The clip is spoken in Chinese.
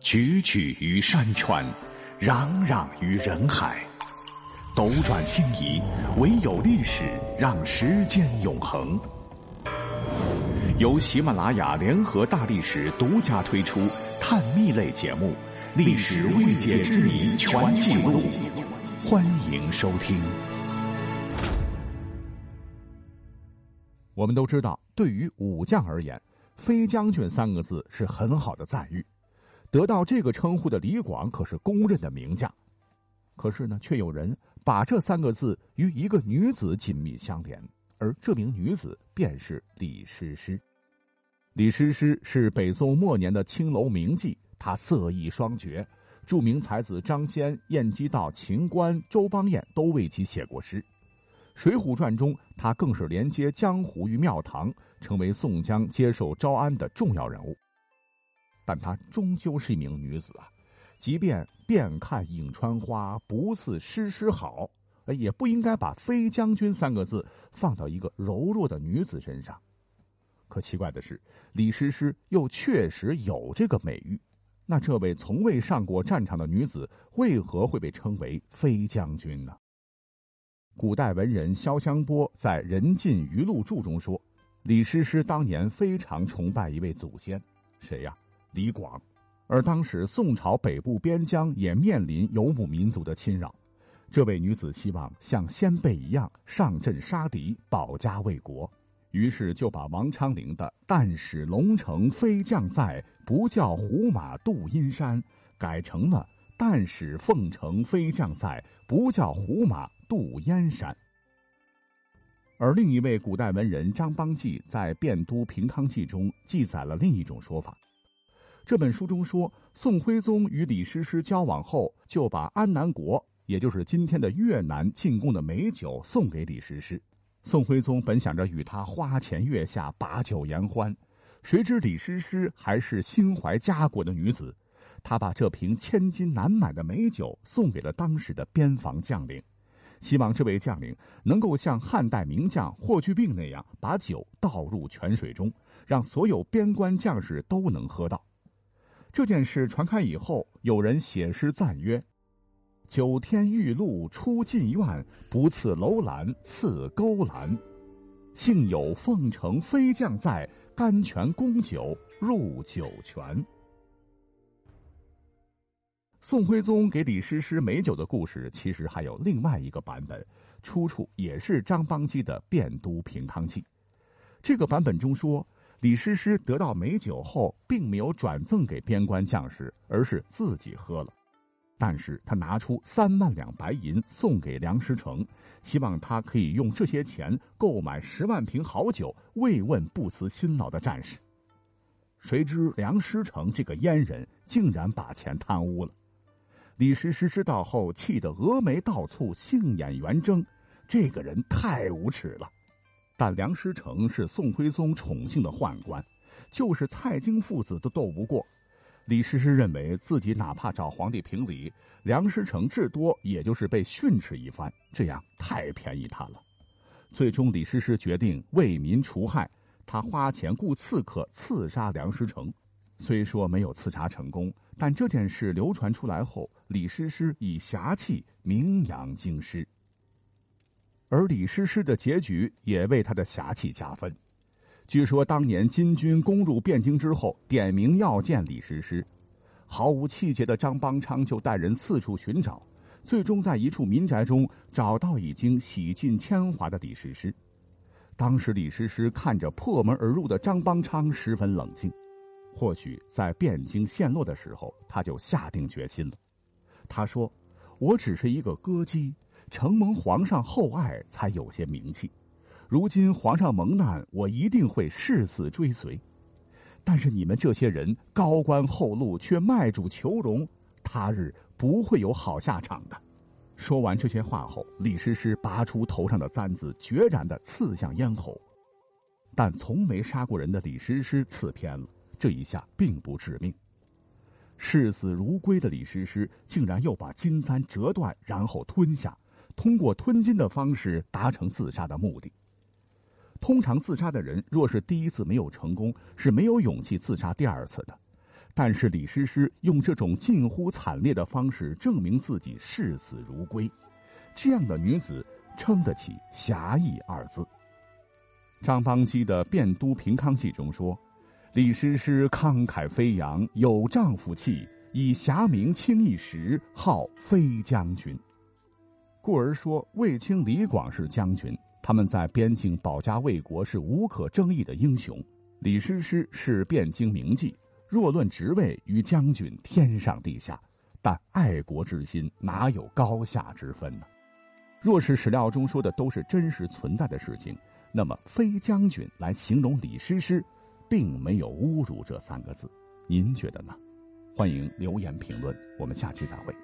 踽踽于山川，攘攘于人海，斗转星移，唯有历史让时间永恒。由喜马拉雅联合大历史独家推出探秘类节目《历史未解之谜全记录》，欢迎收听。我们都知道，对于武将而言，“飞将军”三个字是很好的赞誉。得到这个称呼的李广可是公认的名将，可是呢，却有人把这三个字与一个女子紧密相连，而这名女子便是李师师。李师师是北宋末年的青楼名妓，她色艺双绝，著名才子张先、晏几道、秦观、周邦彦都为其写过诗，《水浒传》中她更是连接江湖与庙堂，成为宋江接受招安的重要人物。但她终究是一名女子啊，即便遍看颍川花，不似诗诗好，也不应该把“飞将军”三个字放到一个柔弱的女子身上。可奇怪的是，李师师又确实有这个美誉。那这位从未上过战场的女子，为何会被称为“飞将军”呢？古代文人萧湘波在《人尽余录注》中说，李师师当年非常崇拜一位祖先，谁呀？李广，而当时宋朝北部边疆也面临游牧民族的侵扰，这位女子希望像先辈一样上阵杀敌，保家卫国，于是就把王昌龄的“但使龙城飞将在，不教胡马度阴山”改成了“但使凤城飞将在，不教胡马度燕山”。而另一位古代文人张邦纪在《汴都平康记》中记载了另一种说法。这本书中说，宋徽宗与李师师交往后，就把安南国，也就是今天的越南进贡的美酒送给李师师。宋徽宗本想着与他花前月下，把酒言欢，谁知李师师还是心怀家国的女子，他把这瓶千金难买的美酒送给了当时的边防将领，希望这位将领能够像汉代名将霍去病那样，把酒倒入泉水中，让所有边关将士都能喝到。这件事传开以后，有人写诗赞曰：“九天玉露出禁院，不赐楼兰赐勾栏。幸有凤城飞将在，甘泉供酒入酒泉。”宋徽宗给李师师美酒的故事，其实还有另外一个版本，出处也是张邦基的《汴都平康记》。这个版本中说。李师师得到美酒后，并没有转赠给边关将士，而是自己喝了。但是他拿出三万两白银送给梁师成，希望他可以用这些钱购买十万瓶好酒，慰问不辞辛劳的战士。谁知梁师成这个阉人竟然把钱贪污了。李师师知道后，气得峨眉倒蹙，杏眼圆睁，这个人太无耻了。但梁师成是宋徽宗宠幸的宦官，就是蔡京父子都斗不过。李师师认为自己哪怕找皇帝评理，梁师成至多也就是被训斥一番，这样太便宜他了。最终，李师师决定为民除害，他花钱雇刺客刺杀梁师成。虽说没有刺杀成功，但这件事流传出来后，李师师以侠气名扬京师。而李师师的结局也为他的侠气加分。据说当年金军攻入汴京之后，点名要见李师师，毫无气节的张邦昌就带人四处寻找，最终在一处民宅中找到已经洗尽铅华的李师师。当时李师师看着破门而入的张邦昌，十分冷静。或许在汴京陷落的时候，他就下定决心了。他说：“我只是一个歌姬。”承蒙皇上厚爱，才有些名气。如今皇上蒙难，我一定会誓死追随。但是你们这些人高官厚禄，却卖主求荣，他日不会有好下场的。说完这些话后，李师师拔出头上的簪子，决然的刺向咽喉。但从没杀过人的李师师刺偏了，这一下并不致命。视死如归的李师师竟然又把金簪折断，然后吞下。通过吞金的方式达成自杀的目的。通常自杀的人若是第一次没有成功，是没有勇气自杀第二次的。但是李师师用这种近乎惨烈的方式证明自己视死如归，这样的女子撑得起“侠义”二字。张邦基的《汴都平康记》中说：“李师师慷慨飞扬，有丈夫气，以侠名轻一时，号飞将军。”故而说卫青、李广是将军，他们在边境保家卫国是无可争议的英雄。李师师是汴京名妓。若论职位，与将军天上地下，但爱国之心哪有高下之分呢？若是史料中说的都是真实存在的事情，那么“飞将军”来形容李师师，并没有侮辱这三个字。您觉得呢？欢迎留言评论，我们下期再会。